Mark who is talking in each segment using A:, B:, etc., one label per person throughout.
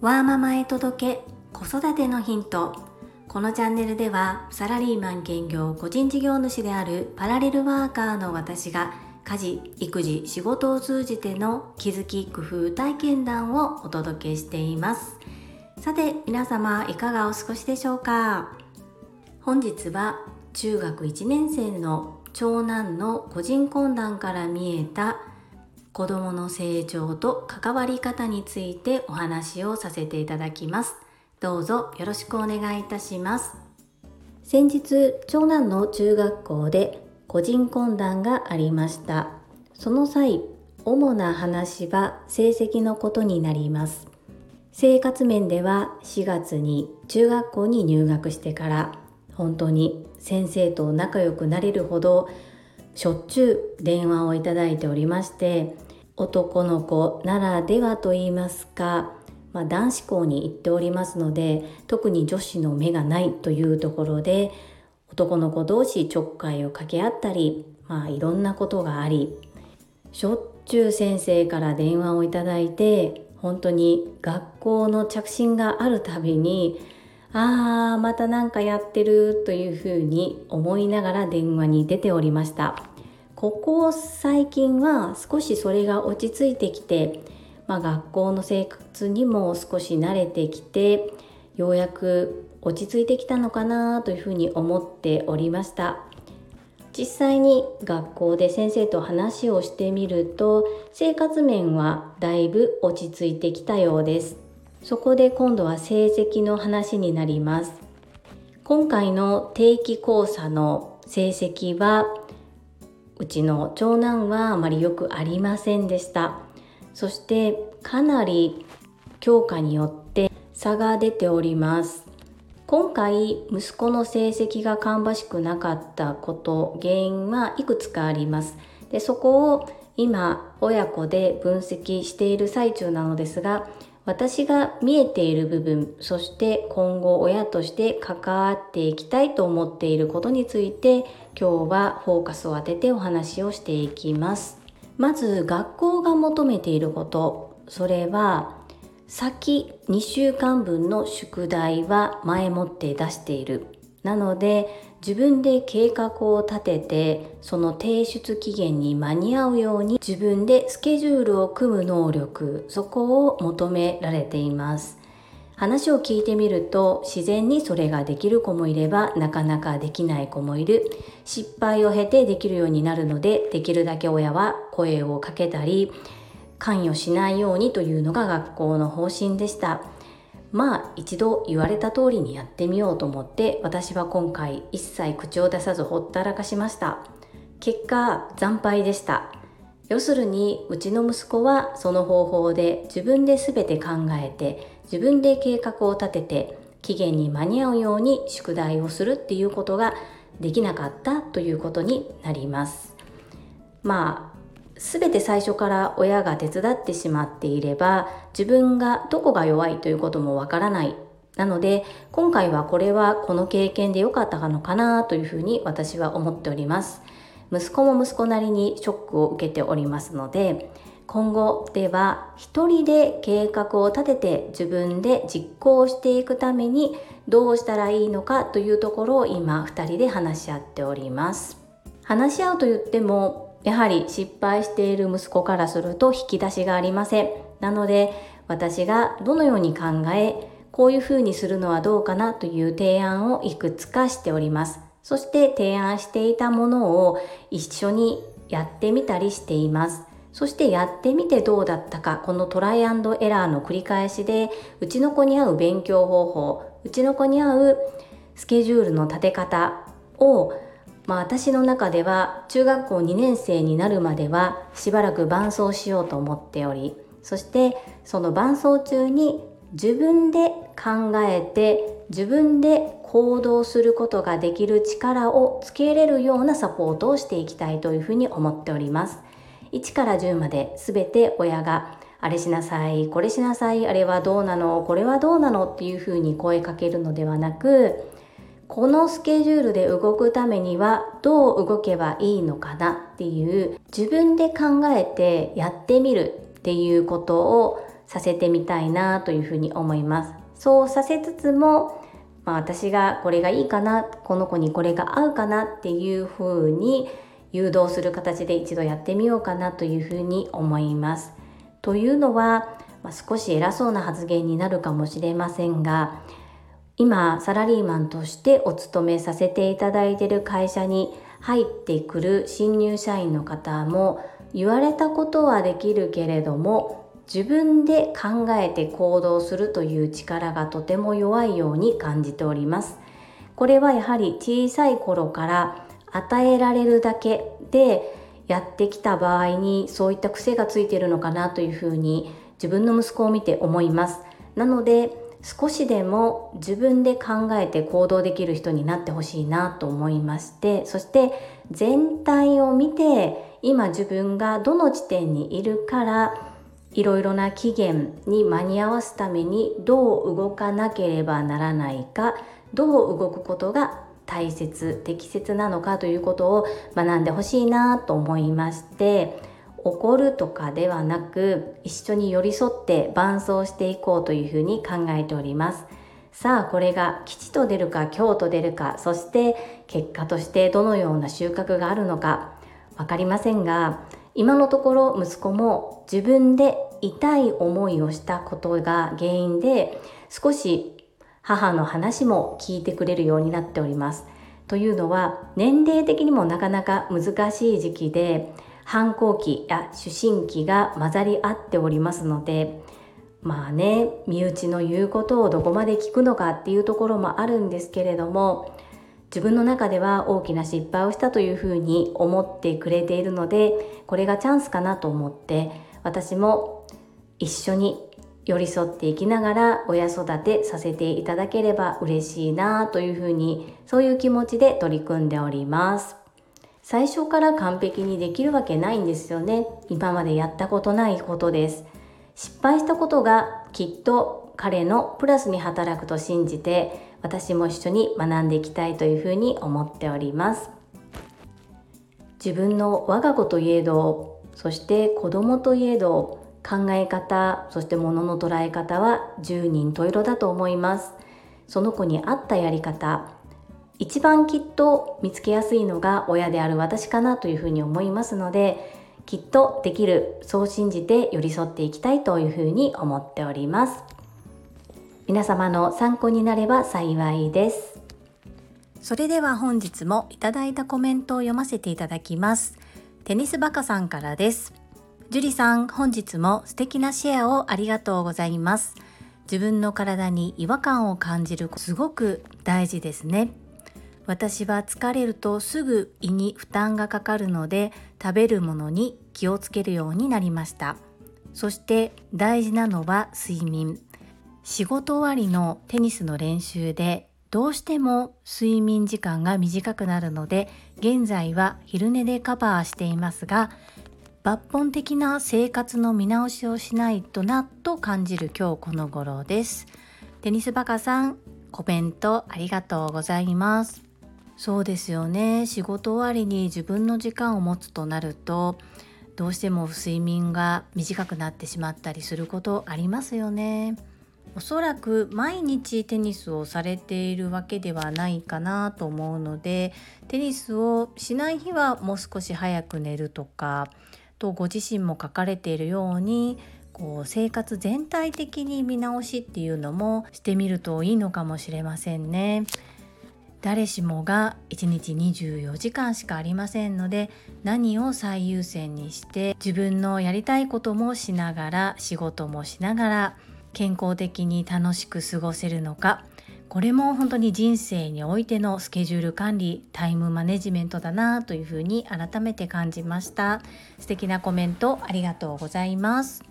A: ワーママへ届け子育てのヒント。このチャンネルではサラリーマン兼業個人事業主であるパラレルワーカーの私が家事育児仕事を通じての気づき工夫体験談をお届けしています。さて皆様いかがお過ごしでしょうか？本日は中学1年生の長男の個人懇談から見えた子どもの成長と関わり方についてお話をさせていただきます。どうぞよろしくお願いいたします。先日長男の中学校で個人懇談がありました。その際主な話は成績のことになります。生活面では4月に中学校に入学してから本当に先生と仲良くなれるほどしょっちゅう電話をいただいておりまして男の子ならではと言いますかまあ、男子校に行っておりますので特に女子の目がないというところで男の子同士ちょっかいを掛け合ったり、まあ、いろんなことがありしょっちゅう先生から電話をいただいて本当に学校の着信があるたびにああまた何かやってるというふうに思いながら電話に出ておりました。ここ最近は少しそれが落ち着いてきてまあ、学校の生活にも少し慣れてきてようやく落ち着いてきたのかなというふうに思っておりました。実際に学校で先生と話をしてみると生活面はだいぶ落ち着いてきたようです。そこで今度は成績の話になります。今回の定期考査の成績はうちの長男はあまりよくありませんでした。そしてかなり強化によって差が出ております。今回息子の成績が芳しくなかったこと原因はいくつかあります。でそこを今親子で分析している最中なのですが私が見えている部分そして今後親として関わっていきたいと思っていることについて今日はフォーカスを当ててお話をしていきます。まず学校が求めていることそれは先2週間分の宿題は前もって出している。なので自分で計画を立ててその提出期限に間に合うように自分でスケジュールを組む能力そこを求められています。話を聞いてみると自然にそれができる子もいればなかなかできない子もいる。失敗を経てできるようになるのでできるだけ親は声をかけたり関与しないようにというのが学校の方針でした。まあ一度言われた通りにやってみようと思って私は今回一切口を出さずほったらかしました。結果惨敗でした。要するにうちの息子はその方法で自分で全て考えて自分で計画を立てて期限に間に合うように宿題をするっていうことができなかったということになります。まあ全て最初から親が手伝ってしまっていれば自分がどこが弱いということもわからない。なので今回はこれはこの経験で良かったのかなというふうに私は思っております。息子も息子なりにショックを受けておりますので今後では一人で計画を立てて自分で実行していくためにどうしたらいいのかというところを今2人で話し合っております。話し合うと言ってもやはり失敗している息子からすると引き出しがありません。なので私がどのように考えこういうふうにするのはどうかなという提案をいくつかしております。そして提案していたものを一緒にやってみたりしています。そしてやってみてどうだったか、このトライアンドエラーの繰り返しで、うちの子に合う勉強方法、うちの子に合うスケジュールの立て方を、まあ私の中では中学校2年生になるまではしばらく伴走しようと思っており、そしてその伴走中に自分で考えて自分で行動することができる力をつけれるようなサポートをしていきたいというふうに思っております。1から10まで全て親があれしなさい、これしなさい、あれはどうなの、これはどうなのっていうふうに声かけるのではなく、このスケジュールで動くためにはどう動けばいいのかなっていう自分で考えてやってみるっていうことをさせてみたいなというふうに思います。そうさせつつも、まあ、私がこれがいいかなこの子にこれが合うかなっていうふうに誘導する形で一度やってみようかなというふうに思います。というのは、まあ、少し偉そうな発言になるかもしれませんが今サラリーマンとしてお勤めさせていただいている会社に入ってくる新入社員の方も言われたことはできるけれども自分で考えて行動するという力がとても弱いように感じております。これはやはり小さい頃から与えられるだけでやってきた場合にそういった癖がついているのかなというふうに自分の息子を見て思います。なので少しでも自分で考えて行動できる人になってほしいなと思いましてそして全体を見て今自分がどの地点にいるからいろいろな期限に間に合わすためにどう動かなければならないかどう動くことが大切適切なのかということを学んでほしいなと思いまして怒るとかではなく一緒に寄り添って伴走していこうというふうに考えておりますさあこれが吉と出るか凶と出るかそして結果としてどのような収穫があるのか分かりませんが今のところ息子も自分で痛い思いをしたことが原因で少し母の話も聞いてくれるようになっております。というのは年齢的にもなかなか難しい時期で反抗期や思春期が混ざり合っておりますのでまあね身内の言うことをどこまで聞くのかっていうところもあるんですけれども自分の中では大きな失敗をしたというふうに思ってくれているのでこれがチャンスかなと思って私も一緒に寄り添っていきながら親育てさせていただければ嬉しいなというふうにそういう気持ちで取り組んでおります。最初から完璧にできるわけないんですよね。今までやったことないことです。失敗したことがきっと彼のプラスに働くと信じて私も一緒に学んでいきたいというふうに思っております。自分の我が子といえど、そして子供といえど考え方、そして物の捉え方は十人十色だと思います。その子に合ったやり方、一番きっと見つけやすいのが親である私かなというふうに思いますのできっとできるそう信じて寄り添っていきたいというふうに思っております。皆様の参考になれば幸いです。それでは本日もいただいたコメントを読ませていただきます。テニスバカさんからです。樹里さん本日も素敵なシェアをありがとうございます。自分の体に違和感を感じるすごく大事ですね。私は疲れるとすぐ胃に負担がかかるので食べるものに気をつけるようになりました。そして大事なのは睡眠。仕事終わりのテニスの練習でどうしても睡眠時間が短くなるので現在は昼寝でカバーしていますが抜本的な生活の見直しをしないとなと感じる今日この頃です。テニスバカさんコメントありがとうございます。そうですよね仕事終わりに自分の時間を持つとなるとどうしても睡眠が短くなってしまったりすることありますよねおそらく毎日テニスをされているわけではないかなと思うのでテニスをしない日はもう少し早く寝るとかとご自身も書かれているようにこう生活全体的に見直しっていうのもしてみるといいのかもしれませんね。誰しもが1日24時間しかありませんので何を最優先にして自分のやりたいこともしながら仕事もしながら健康的に楽しく過ごせるのか。これも本当に人生においてのスケジュール管理タイムマネジメントだなというふうに改めて感じました。素敵なコメントありがとうございます。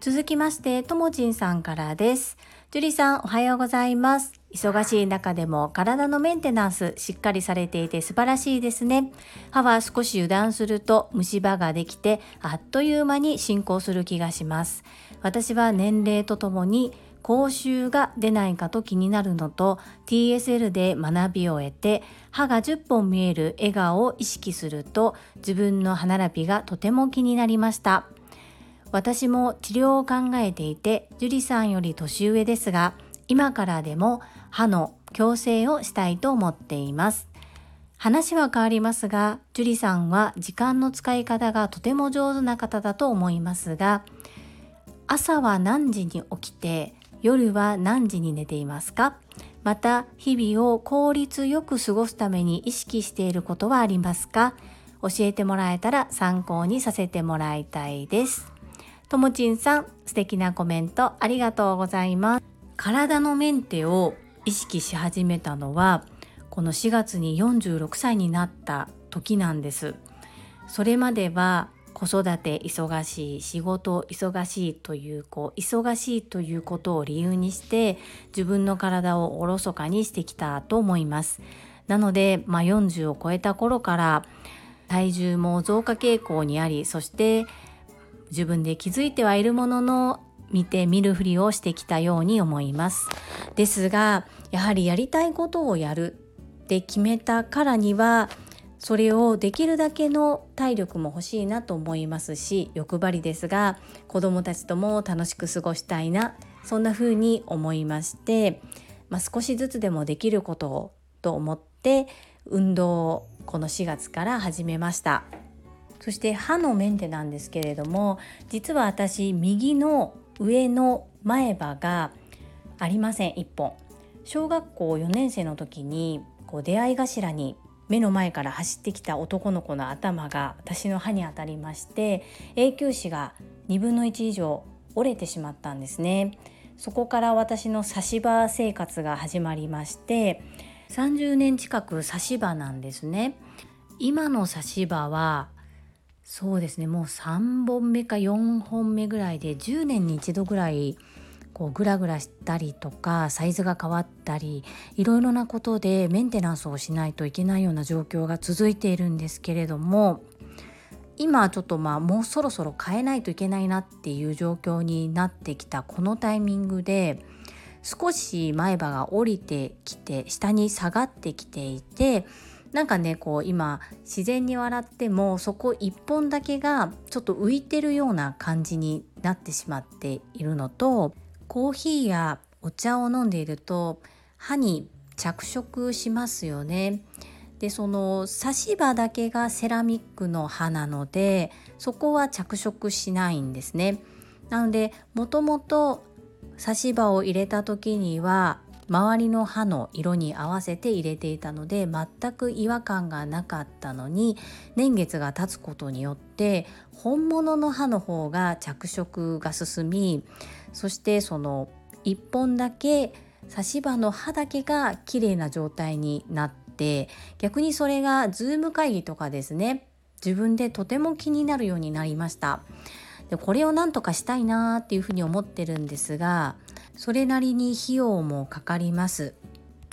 A: 続きましてともちんさんからです。ジュリさんおはようございます。忙しい中でも体のメンテナンスしっかりされていて素晴らしいですね。歯は少し油断すると虫歯ができてあっという間に進行する気がします。私は年齢とともに口臭が出ないかと気になるのと TSL で学びを得て歯が10本見える笑顔を意識すると自分の歯並びがとても気になりました私も治療を考えていて樹里さんより年上ですが今からでも歯の矯正をしたいと思っています。話は変わりますが樹里さんは時間の使い方がとても上手な方だと思いますが朝は何時に起きて夜は何時に寝ていますか？また日々を効率よく過ごすために意識していることはありますか？教えてもらえたら参考にさせてもらいたいです。ともちんさん素敵なコメントありがとうございます。体のメンテを意識し始めたのはこの4月に46歳になった時なんです。それまでは子育て忙しい仕事忙しいというこう忙しいということを理由にして自分の体をおろそかにしてきたと思います。なので、まあ、40を超えた頃から体重も増加傾向にありそして自分で気づいてはいるものの見て見るふりをしてきたように思います。ですがやはりやりたいことをやる。って決めたからにはそれをできるだけの体力も欲しいなと思いますし欲張りですが子どもたちとも楽しく過ごしたいなそんな風に思いまして、まあ、少しずつでもできることをと思って運動をこの4月から始めました。そして歯のメンテなんですけれども実は私右の上の前歯がありません1本。小学校4年生の時にこう出会い頭に目の前から走ってきた男の子の頭が私の歯に当たりまして永久歯が2分の1以上折れてしまったんですね。そこから私の差し歯生活が始まりまして30年近く差し歯なんですね。今の差し歯はそうですね。もう3本目か4本目ぐらいで10年に1度ぐらいこうグラグラしたりとかサイズが変わったりいろいろなことでメンテナンスをしないといけないような状況が続いているんですけれども今ちょっとまあもうそろそろ変えないといけないなっていう状況になってきたこのタイミングで少し前歯が降りてきて下に下がってきていてなんかねこう今自然に笑ってもそこ1本だけがちょっと浮いてるような感じになってしまっているのとコーヒーやお茶を飲んでいると歯に着色しますよね。でその差し歯だけがセラミックの歯なのでそこは着色しないんですね。なのでもともと差し歯を入れた時には周りの歯の色に合わせて入れていたので全く違和感がなかったのに年月が経つことによって本物の歯の方が着色が進みそしてその1本だけ差し歯の歯だけが綺麗な状態になって逆にそれがズーム会議とかですね自分でとても気になるようになりました。でこれを何とかしたいなっていうふうに思ってるんですがそれなりに費用もかかります。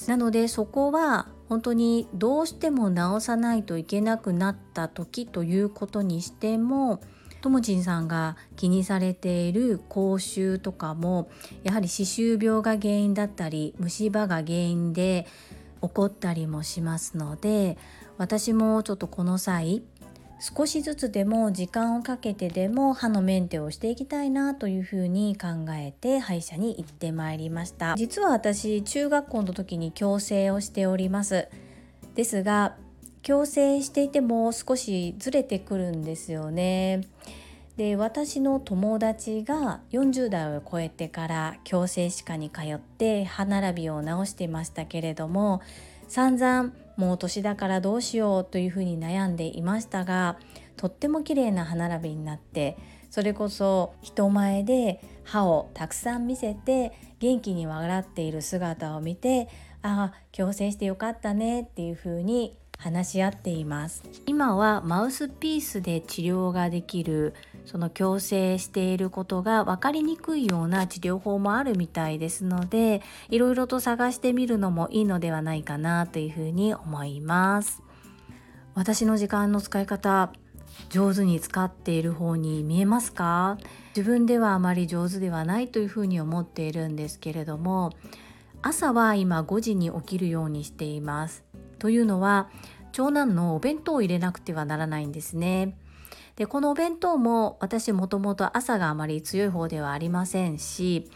A: なのでそこは本当にどうしても直さないといけなくなった時ということにしてもともちんさんが気にされている口臭とかもやはり歯周病が原因だったり虫歯が原因で起こったりもしますので私もちょっとこの際少しずつでも時間をかけてでも歯のメンテをしていきたいなというふうに考えて歯医者に行ってまいりました実は私中学校の時に矯正をしておりますですが矯正していても少しずれてくるんですよね。で私の友達が40代を超えてから矯正歯科に通って歯並びを直してましたけれども散々もう年だからどうしようというふうに悩んでいましたがとっても綺麗な歯並びになってそれこそ人前で歯をたくさん見せて元気に笑っている姿を見てああ矯正してよかったねっていうふうに話し合っています。今はマウスピースで治療ができるその矯正していることが分かりにくいような治療法もあるみたいですのでいろいろと探してみるのもいいのではないかなというふうに思います。私の時間の使い方上手に使っている方に見えますか？自分ではあまり上手ではないというふうに思っているんですけれども朝は今5時に起きるようにしています。というのは長男のお弁当を入れなくてはならないんですね。でこのお弁当も私もともと朝があまり強い方ではありませんし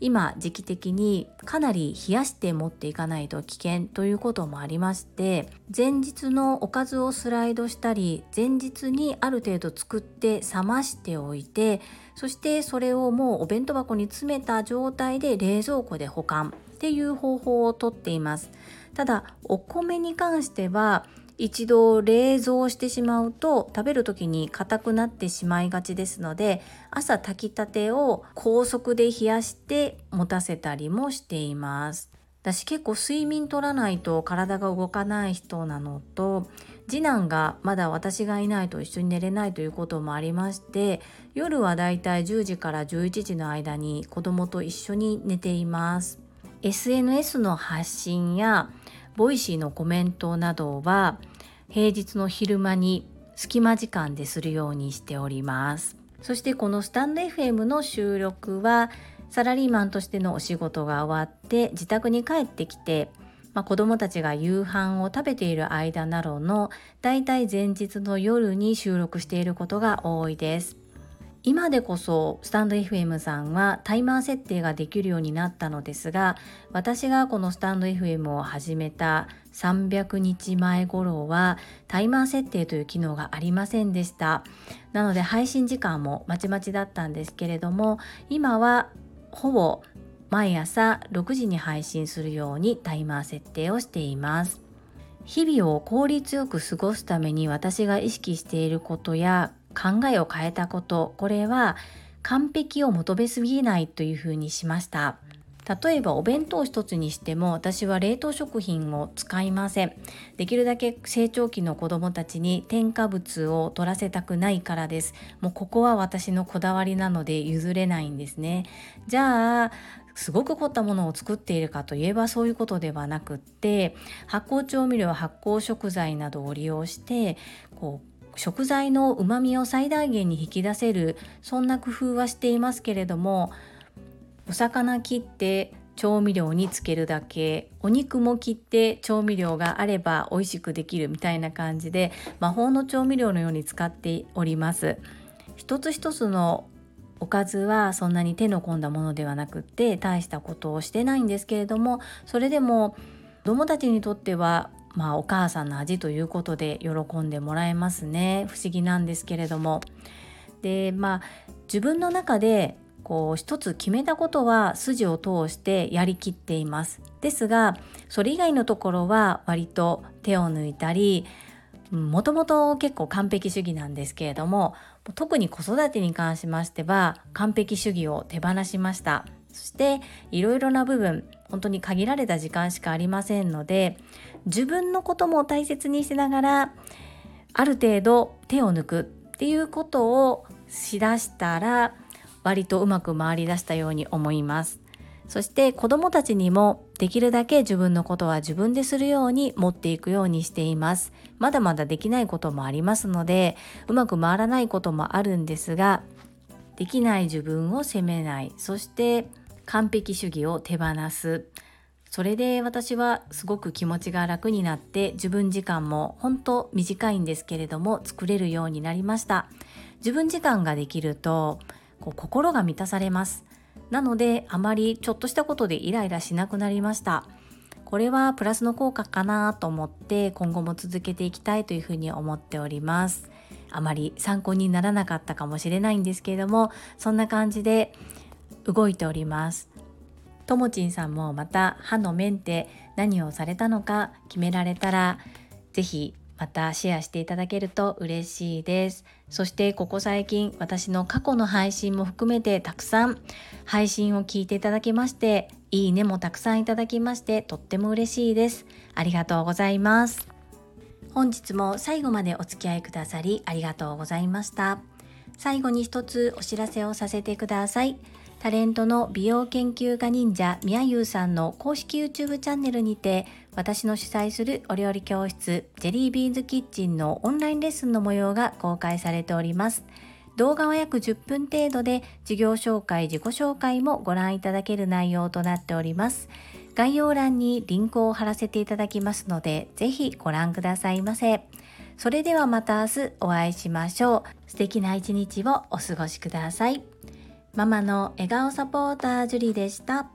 A: 今時期的にかなり冷やして持っていかないと危険ということもありまして前日のおかずをスライドしたり前日にある程度作って冷ましておいてそしてそれをもうお弁当箱に詰めた状態で冷蔵庫で保管っていう方法をとっています。ただお米に関しては一度冷蔵してしまうと食べる時に硬くなってしまいがちですので朝炊きたてを高速で冷やして持たせたりもしています。私結構睡眠取らないと体が動かない人なのと次男がまだ私がいないと一緒に寝れないということもありまして夜はだいたい10時から11時の間に子供と一緒に寝ています。SNS の発信やボイシーのコメントなどは平日の昼間に隙間時間でするようにしております。そしてこのスタンド FM の収録はサラリーマンとしてのお仕事が終わって自宅に帰ってきて、まあ、子どもたちが夕飯を食べている間などのだいたい前日の夜に収録していることが多いです。今でこそスタンド FM さんはタイマー設定ができるようになったのですが私がこのスタンド FM を始めた300日前頃はタイマー設定という機能がありませんでした。なので配信時間もまちまちだったんですけれども今はほぼ毎朝6時に配信するようにタイマー設定をしています。日々を効率よく過ごすために私が意識していることや考えを変えたこと。これは完璧を求めすぎないというふうにしました。例えばお弁当一つにしても私は冷凍食品を使いません。できるだけ成長期の子どもたちに添加物を取らせたくないからです。もうここは私のこだわりなので譲れないんですね。じゃあすごく凝ったものを作っているかといえばそういうことではなくって発酵調味料発酵食材などを利用してこう食材のうまみを最大限に引き出せるそんな工夫はしていますけれどもお魚切って調味料につけるだけお肉も切って調味料があれば美味しくできるみたいな感じで魔法の調味料のように使っております。一つ一つのおかずはそんなに手の込んだものではなくって大したことをしてないんですけれどもそれでも子どもたちにとってはまあ、お母さんの味ということで喜んでもらえますね。不思議なんですけれども。でまあ自分の中でこう一つ決めたことは筋を通してやりきっています。ですがそれ以外のところは割と手を抜いたりもともと結構完璧主義なんですけれども特に子育てに関しましては完璧主義を手放しました。そしていろいろな部分本当に限られた時間しかありませんので自分のことも大切にしながらある程度手を抜くっていうことをしだしたら割とうまく回りだしたように思います。そして子どもたちにもできるだけ自分のことは自分でするように持っていくようにしています。まだまだできないこともありますのでうまく回らないこともあるんですができない自分を責めない。そして完璧主義を手放す。それで私はすごく気持ちが楽になって自分時間も本当短いんですけれども作れるようになりました。自分時間ができるとこう心が満たされます。なのであまりちょっとしたことでイライラしなくなりました。これはプラスの効果かなと思って今後も続けていきたいというふうに思っております。あまり参考にならなかったかもしれないんですけれどもそんな感じで動いております。ともちんさんもまた歯のメンテ何をされたのか決められたら是非またシェアしていただけると嬉しいです。そしてここ最近私の過去の配信も含めてたくさん配信を聞いていただきましていいねもたくさんいただきましてとっても嬉しいです。ありがとうございます。本日も最後までお付き合いくださりありがとうございました。最後に一つお知らせをさせてください。タレントの美容研究家忍者みやゆうさんの公式 YouTube チャンネルにて私の主催するお料理教室ジェリービーンズキッチンのオンラインレッスンの模様が公開されております。動画は約10分程度で事業紹介自己紹介もご覧いただける内容となっております。概要欄にリンクを貼らせていただきますのでぜひご覧くださいませ。それではまた明日お会いしましょう。素敵な一日をお過ごしください。ママの笑顔サポータージュリでした。